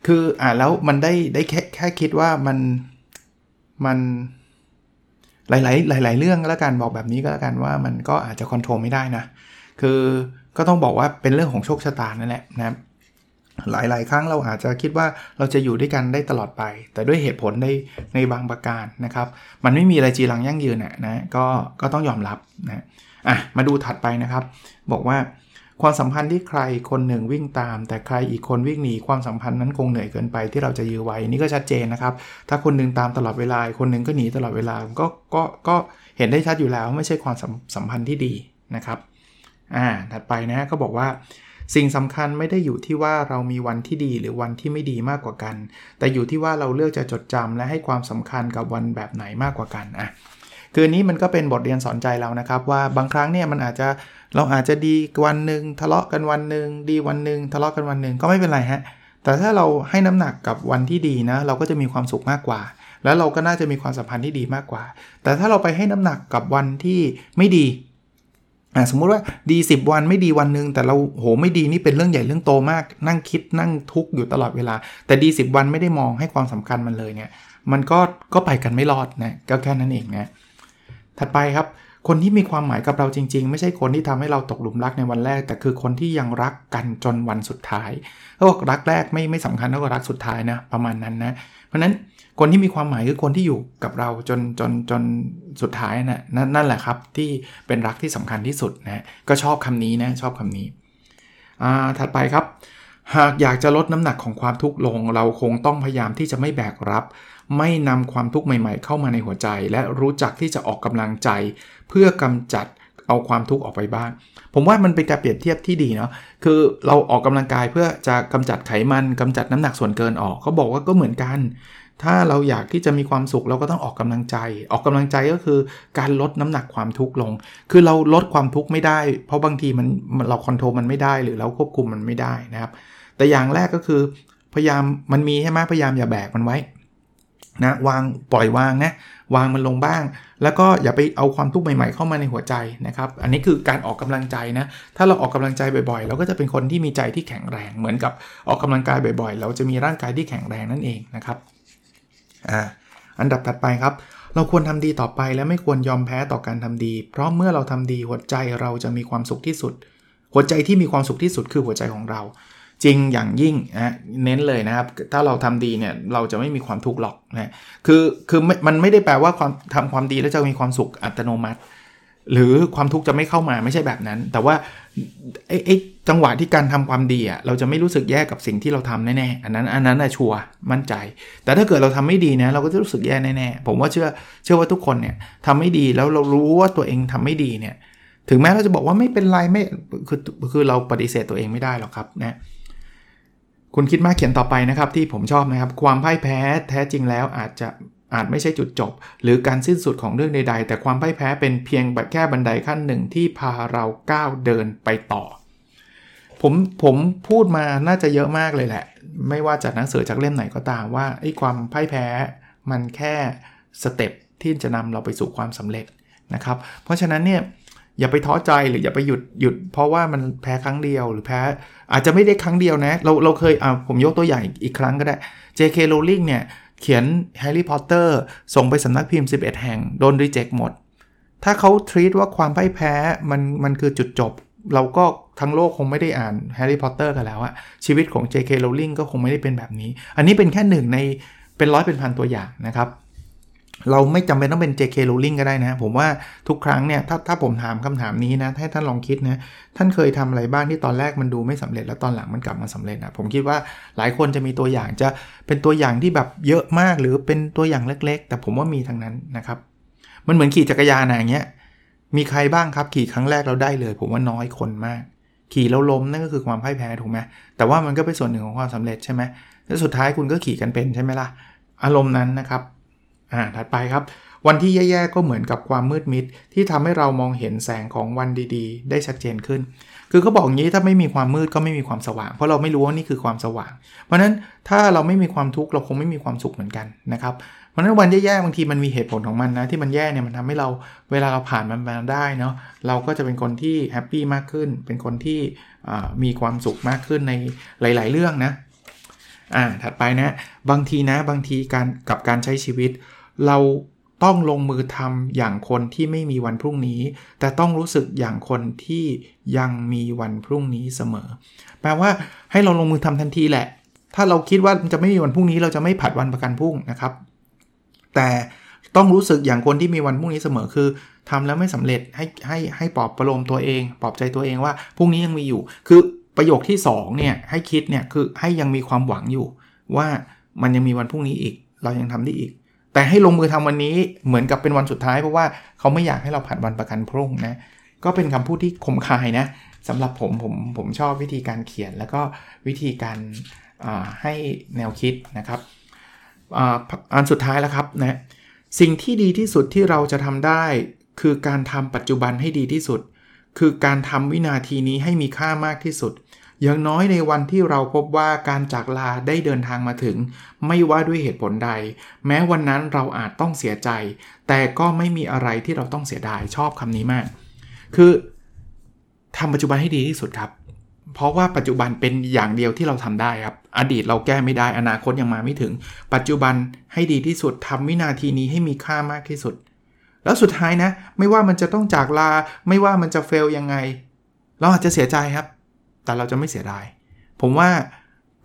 คืออ่านแล้วมันได้ได้แค่แค่คิดว่ามันมันหลายๆหลาย ๆ เรื่องแล้วกันบอกแบบนี้ก็แล้วกันว่ามันก็อาจจะควบคุมไม่ได้นะ คือก็ต้องบอกว่าเป็นเรื่องของโชคชะตานั่นแหละนะครับ หลายๆ ครั้งเราอาจจะคิดว่าเราจะอยู่ด้วยกันได้ตลอดไป แต่ด้วยเหตุผลในในบางประการนะครับ มันไม่มีอะไรจีรังยั่งยืนนะนะก็ก็ต้องยอมรับนะอะมาดูถัดไปนะครับ บอกว่าความสัมพันธ์ที่ใครคนหนึ่งวิ่งตาม แต่ใครอีกคนวิ่งหนีความสัมพันธ์นั้นคงเหนื่อยเกินไปที่เราจะยื้อไว้นี่ก็ชัดเจนนะครับ ถ้าคนหนึ่งตามตลอดเวลาคนหนึ่งก็หนีตลอดเวลาก็ก็ก็เห็นได้ชัดอยู่แล้วไม่ใช่ความสัมพันธ์ที่ดีนะครับอ่าถัดไปนะก็บอกว่า สิ่งสำคัญไม่ได้อยู่ที่ว่าเรามีวันที่ดีหรือวันที่ไม่ดีมากกว่ากัน แต่อยู่ที่ว่าเราเลือกจะจดจำและให้ความสำคัญกับวันแบบไหนมากกว่ากันอะคือนี้มันก็เป็นบทเรียนสอนใจเรานะครับว่าบางครั้งเนี่ยมันอาจจะเราอาจจะดีวันหนึ่งทะเลาะกันวันหนึ่งดีวันหนึ่งทะเลาะกันวันหนึ่งก็ไม่เป็นไรฮะแต่ถ้าเราให้น้ำหนักกับวันที่ดีนะเราก็จะมีความสุขมากกว่า แล้วเราก็น่าจะมีความสัมพันธ์ที่ดีมากกว่า แต่ถ้าเราไปให้น้ำหนักกับวันที่ไม่ดี อ่าสมมุติว่าดี 10 วันไม่ดีวันหนึ่งแต่เราโหไม่ดีนี่เป็นเรื่องใหญ่เรื่องโตมาก นั่งคิดนั่งทุกข์อยู่ตลอดเวลา แต่ดี 10 วันไม่ได้มองให้ความสำคัญมันเลยเนี่ย มันก็ก็ไปกันไม่รอดนะก็แค่นั้นเองนะถัดไปครับ คนที่มีความหมายกับเราจริง ๆ ไม่ใช่คนที่ทำให้เราตกหลุมรักในวันแรก แต่คือคนที่ยังรักกันจนวันสุดท้ายเขาบอกรักแรกไม่ไม่สำคัญเท่ากับรักสุดท้ายนะประมาณนั้นนะ เพราะนั้น คนที่มีความหมายคือคนที่อยู่กับเราจนจนจนสุดท้ายนะนั่นนั่นแหละครับที่เป็นรักที่สำคัญที่สุดนะก็ชอบคำนี้นะชอบคำนี้อ่าถัดไปครับ หากอยากจะลดน้ำหนักของความทุกข์ลง เราคงต้องพยายามที่จะไม่แบกรับ ไม่นำความทุกข์ใหม่ๆ เข้ามาในหัวใจ และรู้จักที่จะออกกำลังใจ เพื่อกำจัดเอาความทุกข์ออกไปบ้าง ผมว่ามันเป็นการเปรียบเทียบที่ดีเนาะ คือเราออกกำลังกายเพื่อจะกำจัดไขมันกำจัดน้ำหนักส่วนเกินออกเขาบอกว่าก็เหมือนกัน ถ้าเราอยากที่จะมีความสุขเราก็ต้องออกกำลังใจ ออกกำลังใจก็คือการลดน้ำหนักความทุกข์ลง คือเราลดความทุกข์ไม่ได้ เพราะบางทีมันเราคอนโทรลมันไม่ได้หรือเราควบคุมมันไม่ได้นะครับ แต่อย่างแรกก็คือพยายามมันมีใช่ไหมพยายามอย่าแบกมันไว้นะวางปล่อยวางนะวางมันลงบ้าง แล้วก็อย่าไปเอาความทุกข์ใหม่ๆเข้ามาในหัวใจนะครับ อันนี้คือการออกกำลังใจนะ ถ้าเราออกกำลังใจบ่อยๆ เราก็จะเป็นคนที่มีใจที่แข็งแรง เหมือนกับออกกำลังกายบ่อยๆ เราจะมีร่างกายที่แข็งแรงนั่นเองนะครับ อ่าอันดับถัดไปครับ เราควรทำดีต่อไปและไม่ควรยอมแพ้ต่อการทำดี เพราะเมื่อเราทำดีหัวใจเราจะมีความสุขที่สุด หัวใจที่มีความสุขที่สุดคือหัวใจของเรา จริงอย่างยิ่งนะเน้นเลยนะครับ ถ้าเราทำดีเนี่ยเราจะไม่มีความทุกข์หรอกนะคือคือมันไม่ได้แปลว่าความทำความดีแล้วจะมีความสุขอัตโนมัติ หรือความทุกข์จะไม่เข้ามาไม่ใช่แบบนั้น แต่ว่าไอ้ไอจังหวะที่การทำความดีอะเราจะไม่รู้สึกแย่กับสิ่งที่เราทำแน่ๆอันนั้นอันนั้นน่ะชัวร์มั่นใจ แต่ถ้าเกิดเราทำไม่ดีนะ เราก็จะรู้สึกแย่แน่ๆผมว่าเชื่อเชื่อว่าทุกคนเนี่ยทำไม่ดีแล้วเรารู้ว่าตัวเองทำไม่ดีเนี่ย ถึงแม้เราจะบอกว่าไม่เป็นไรไม่คือคือเราปฏิเสธตัวเองไม่ได้หรอกครับนะคุณคิดมากเขียนต่อไปนะครับที่ผมชอบนะครับ ความพ่ายแพ้แท้จริงแล้วอาจจะ อาจไม่ใช่จุดจบ หรือการสิ้นสุดของเรื่องใด ๆ แต่ความพ่ายแพ้เป็นเพียงแค่บันไดขั้นหนึ่งที่พาเราก้าวเดินไปต่อ ผมผมพูดมาน่าจะเยอะมากเลยแหละ ไม่ว่าจากหนังสือจากเล่มไหนก็ตามว่าไอ้ความพ่ายแพ้มันแค่ step ที่จะนำเราไปสู่ความสำเร็จนะครับ เพราะฉะนั้นเนี่ยอย่าไปท้อใจหรืออย่าไปหยุดหยุด เพราะว่ามันแพ้ครั้งเดียวหรือแพ้อาจจะไม่ได้ครั้งเดียวนะ เราเราเคยอ่าผมยกตัวอย่างอีกครั้งก็ได้ J.K. Rowling เนี่ย เขียนแฮร์รี่พอตเตอร์ส่งไปสำนักพิมพ์ 11 แห่ง โดน reject หมด ถ้าเขา treat ว่าความพ่ายแพ้มันมันคือจุดจบ เราก็ทั้งโลกคงไม่ได้อ่านแฮร์รี่พอตเตอร์กันแล้วอะชีวิตของ J.K. Rowling ก็คงไม่ได้เป็นแบบนี้ อันนี้เป็นแค่หนึ่งในเป็นร้อยเป็นพันตัวอย่างนะครับ เราไม่จำเป็นต้องเป็น JK Rowling ก็ได้นะ ผมว่าทุกครั้งเนี่ยถ้าถ้าผมถามคำถามนี้นะ ให้ท่านลองคิดนะ ท่านเคยทำอะไรบ้างที่ตอนแรกมันดูไม่สำเร็จแล้วตอนหลังมันกลับมาสำเร็จนะผมคิดว่าหลายคนจะมีตัวอย่างจะเป็นตัวอย่างที่แบบเยอะมากหรือเป็นตัวอย่างเล็ก ๆ แต่ผมว่ามีทั้งนั้นนะครับ มันเหมือนขี่จักรยานอย่างเงี้ยมีใครบ้างครับขี่ครั้งแรกเราได้เลย ผมว่าน้อยคนมาก ขี่แล้วล้มนั่นก็คือความพ่ายแพ้ถูกไหมแต่ว่ามันก็เป็นส่วนหนึ่งของความสำเร็จใช่ไหมแล้วสุดท้ายคุณก็ขี่กันเป็นใช่ไหมล่ะอารมณ์นั้นนะครับ อ่าถัดไปครับ วันที่แย่ๆก็เหมือนกับความมืดมิด ที่ทำให้เรามองเห็นแสงของวันดีๆ ได้ชัดเจนขึ้น คือเขาบอกอย่างนี้ถ้าไม่มีความมืดก็ไม่มีความสว่าง เพราะเราไม่รู้ว่านี่คือความสว่าง เพราะนั้นถ้าเราไม่มีความทุกข์เราคงไม่มีความสุขเหมือนกันนะครับเพราะนั้นวันแย่ๆบางทีมันมีเหตุผลของมันนะที่มันแย่เนี่ยมันทำให้เราเวลาเราผ่านมันมาได้เนาะเราก็จะเป็นคนที่แฮปปี้มากขึ้น เป็นคนที่มีความสุขมากขึ้นในหลาย ๆ เรื่องนะอ่าถัดไปนะ บางทีนะบางทีการกับการใช้ชีวิต เราต้องลงมือทำอย่างคนที่ไม่มีวันพรุ่งนี้ แต่ต้องรู้สึกอย่างคนที่ยังมีวันพรุ่งนี้เสมอ แปลว่าให้เราลงมือทำทันทีแหละ ถ้าเราคิดว่าจะไม่มีวันพรุ่งนี้ เราจะไม่ผัดวันประกันพรุ่งนะครับ แต่ต้องรู้สึกอย่างคนที่มีวันพรุ่งนี้เสมอคือทำแล้วไม่สำเร็จให้ให้ให้ปลอบประโลมตัวเองปลอบใจตัวเองว่าพรุ่งนี้ยังมีอยู่ คือประโยคที่2เนี่ยให้คิดเนี่ยคือให้ยังมีความหวังอยู่ ว่ามันยังมีวันพรุ่งนี้อีก เรายังทำได้อีก แต่ให้ลงมือทำวันนี้เหมือนกับเป็นวันสุดท้ายเพราะว่าเขาไม่อยากให้เราผัดวันประกันพรุ่งนะก็เป็นคำพูดที่คมคายนะสำหรับผมผมผมชอบวิธีการเขียน แล้วก็วิธีการให้แนวคิดนะครับอันสุดท้ายแล้วครับนะสิ่งที่ดีที่สุดที่เราจะทำได้ คือการทำปัจจุบันให้ดีที่สุด คือการทำวินาทีนี้ให้มีค่ามากที่สุด อย่างน้อยในวันที่เราพบว่าการจากลาได้เดินทางมาถึง ไม่ว่าด้วยเหตุผลใด แม้วันนั้นเราอาจต้องเสียใจ แต่ก็ไม่มีอะไรที่เราต้องเสียดายชอบคำนี้มาก คือทำปัจจุบันให้ดีที่สุดครับ เพราะว่าปัจจุบันเป็นอย่างเดียวที่เราทำได้ครับ อดีตเราแก้ไม่ได้อนาคตยังมาไม่ถึง ปัจจุบันให้ดีที่สุดทำวินาทีนี้ให้มีค่ามากที่สุด แล้วสุดท้ายนะ ไม่ว่ามันจะต้องจากลา ไม่ว่ามันจะเฟลยังไง เราอาจจะเสียใจครับ แต่เราจะไม่เสียดาย ผมว่า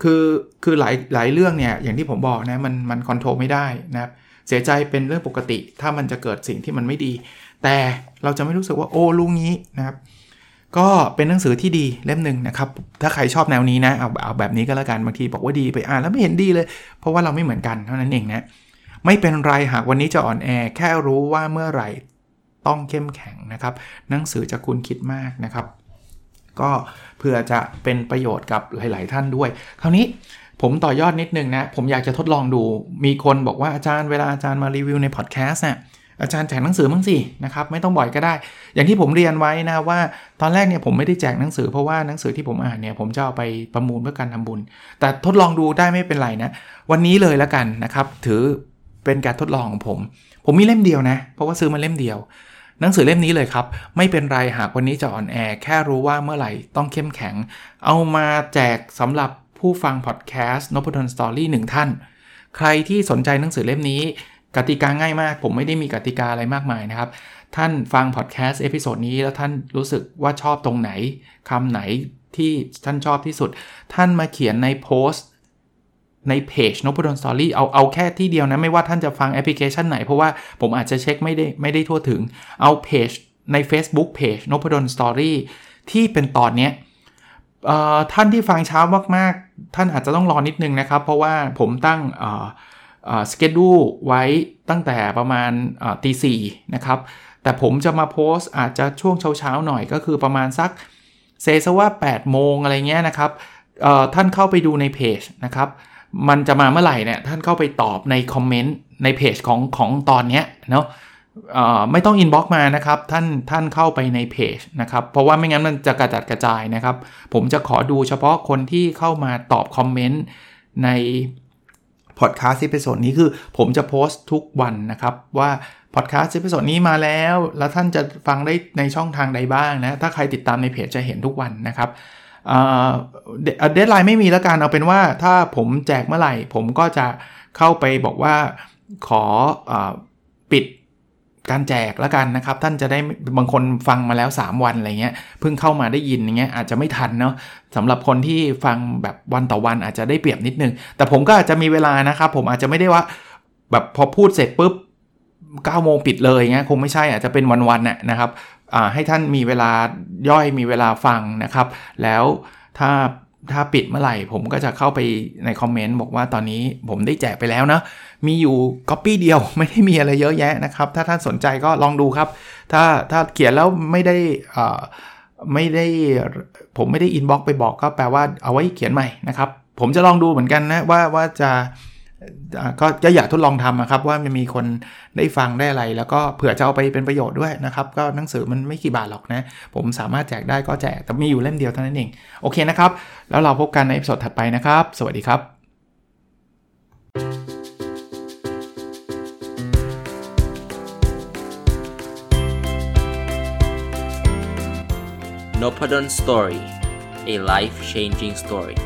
คือคือหลายหลายเรื่องเนี่ยอย่างที่ผมบอกนะมันมันคอนโทรลไม่ได้นะครับเสียใจเป็นเรื่องปกติ ถ้ามันจะเกิดสิ่งที่มันไม่ดี แต่เราจะไม่รู้สึกว่าโอ้ลุงนี้นะครับก็เป็นหนังสือที่ดีเล่มหนึ่งนะครับ ถ้าใครชอบแนวนี้นะเอาเอาแบบนี้ก็แล้วกันบางทีบอกว่าดีไปอ่านแล้วไม่เห็นดีเลย เพราะว่าเราไม่เหมือนกันเท่านั้นเองนะไม่เป็นไรหากวันนี้จะอ่อนแอแค่รู้ว่าเมื่อไหร่ต้องเข้มแข็งนะครับ หนังสือจะคุณคิดมากนะครับ ก็เพื่อจะเป็นประโยชน์กับหลาย ๆ ท่านด้วย คราวนี้ผมต่อยอดนิดนึงนะ ผมอยากจะทดลองดู มีคนบอกว่าอาจารย์เวลาอาจารย์มารีวิวในพอดแคสต์เนี่ยอาจารย์แจกหนังสือมั้งสินะครับ ไม่ต้องบ่อยก็ได้ อย่างที่ผมเรียนไว้นะว่าตอนแรกเนี่ยผมไม่ได้แจกหนังสือเพราะว่าหนังสือที่ผมอ่านเนี่ยผมจะเอาไปประมูลเพื่อการทำบุญ แต่ทดลองดูได้ไม่เป็นไรนะ วันนี้เลยแล้วกันนะครับ ถือเป็นการทดลองของผม ผมมีเล่มเดียวนะ เพราะว่าซื้อมาเล่มเดียว หนังสือเล่มนี้เลยครับ ไม่เป็นไรหากวันนี้จะอ่อนแอแค่รู้ว่าเมื่อไหร่ต้องเข้มแข็ง เอามาแจกสำหรับผู้ฟังพอดแคสต์นพดลสตอรี่หนึ่งท่าน ใครที่สนใจหนังสือเล่มนี้ กติกาง่ายมาก ผมไม่ได้มีกติกาอะไรมากมายนะครับ ท่านฟังพอดแคสต์ episode นี้แล้วท่านรู้สึกว่าชอบตรงไหนคำไหนที่ท่านชอบที่สุด ท่านมาเขียนในโพสต์ ในเพจนพดลสตอรี่เอาเอาแค่ที่เดียวนะไม่ว่าท่านจะฟังแอปพลิเคชันไหน เพราะว่าผมอาจจะเช็คไม่ได้ไม่ได้ทั่วถึง เอาเพจใน Facebook เพจนพดลสตอรี่ที่เป็นตอนเนี้ยท่านที่ฟังเช้ามากๆ ท่านอาจจะต้องรอนิดนึงนะครับ เพราะว่าผมตั้งสเกจดูไว้ตั้งแต่ประมาณตีสี่นะครับ แต่ผมจะมาโพสต์อาจจะช่วงเช้าๆหน่อยก็คือประมาณสักเซซว่า8โมงอะไรเงี้ยนะครับท่านเข้าไปดูในเพจนะครับ มันจะมาเมื่อไหร่เนี่ยท่านเข้าไปตอบในคอมเมนต์ในเพจของของตอนเนี้ยเนาะไม่ต้อง inbox มานะครับท่านท่านเข้าไปในเพจนะครับเพราะว่าไม่งั้นมันจะกระจัดกระจายนะครับ ผมจะขอดูเฉพาะคนที่เข้ามาตอบ comment ในพอดแคสต์ episode นี้คือผมจะโพสต์ทุกวันนะครับ ว่าพอดแคสต์ episode นี้มาแล้ว แล้วท่านจะฟังได้ในช่องทางใดบ้างนะ ถ้าใครติดตามในเพจจะเห็นทุกวันนะครับ deadline ไม่มีแล้วกันเอาเป็นว่าถ้าผมแจกเมื่อไหร่ ผมก็จะเข้าไปบอกว่าขออปิดการแจกแล้วกันนะครับ ท่านจะได้บางคนฟังมาแล้ว 3 วันอะไรเงี้ยเพิ่งเข้ามาได้ยินอย่างเงี้ยอาจจะไม่ทันเนาะสำหรับคนที่ฟังแบบวันต่อวันอาจจะได้เปรียบนิดนึง แต่ผมก็อาจจะมีเวลานะครับ ผมอาจจะไม่ได้ว่าแบบพอพูดเสร็จปุ๊บ9โมงปิดเลยเงี้ยคงไม่ใช่อาจจะเป็นวันๆน่ะนะครับ ให้ท่านมีเวลาย่อยมีเวลาฟังนะครับ แล้วถ้าถ้าปิดเมื่อไหร่ ผมก็จะเข้าไปใน comment บอกว่าตอนนี้ผมได้แจกไปแล้วนะ มีอยู่ก๊อปปี้เดียวไม่ได้มีอะไรเยอะแยะนะครับ ถ้าท่านสนใจก็ลองดูครับ ถ้าถ้าเขียนแล้วไม่ได้ไม่ได้ผมไม่ได้ inbox ไปบอกก็แปลว่าเอาไว้เขียนใหม่นะครับ ผมจะลองดูเหมือนกันนะว่าว่าจะ ก็จะอยากทดลองทำนะครับ ว่ามันมีคนได้ฟังได้อะไร แล้วก็เผื่อจะเอาไปเป็นประโยชน์ด้วยนะครับ ก็หนังสือมันไม่กี่บาทหรอกนะ ผมสามารถแจกได้ก็แจก แต่มีอยู่เล่มเดียวเท่านั้นเอง โอเคนะครับ แล้วเราพบกันในสดถัดไปนะครับ สวัสดีครับ n o p a d o n Story a life changing story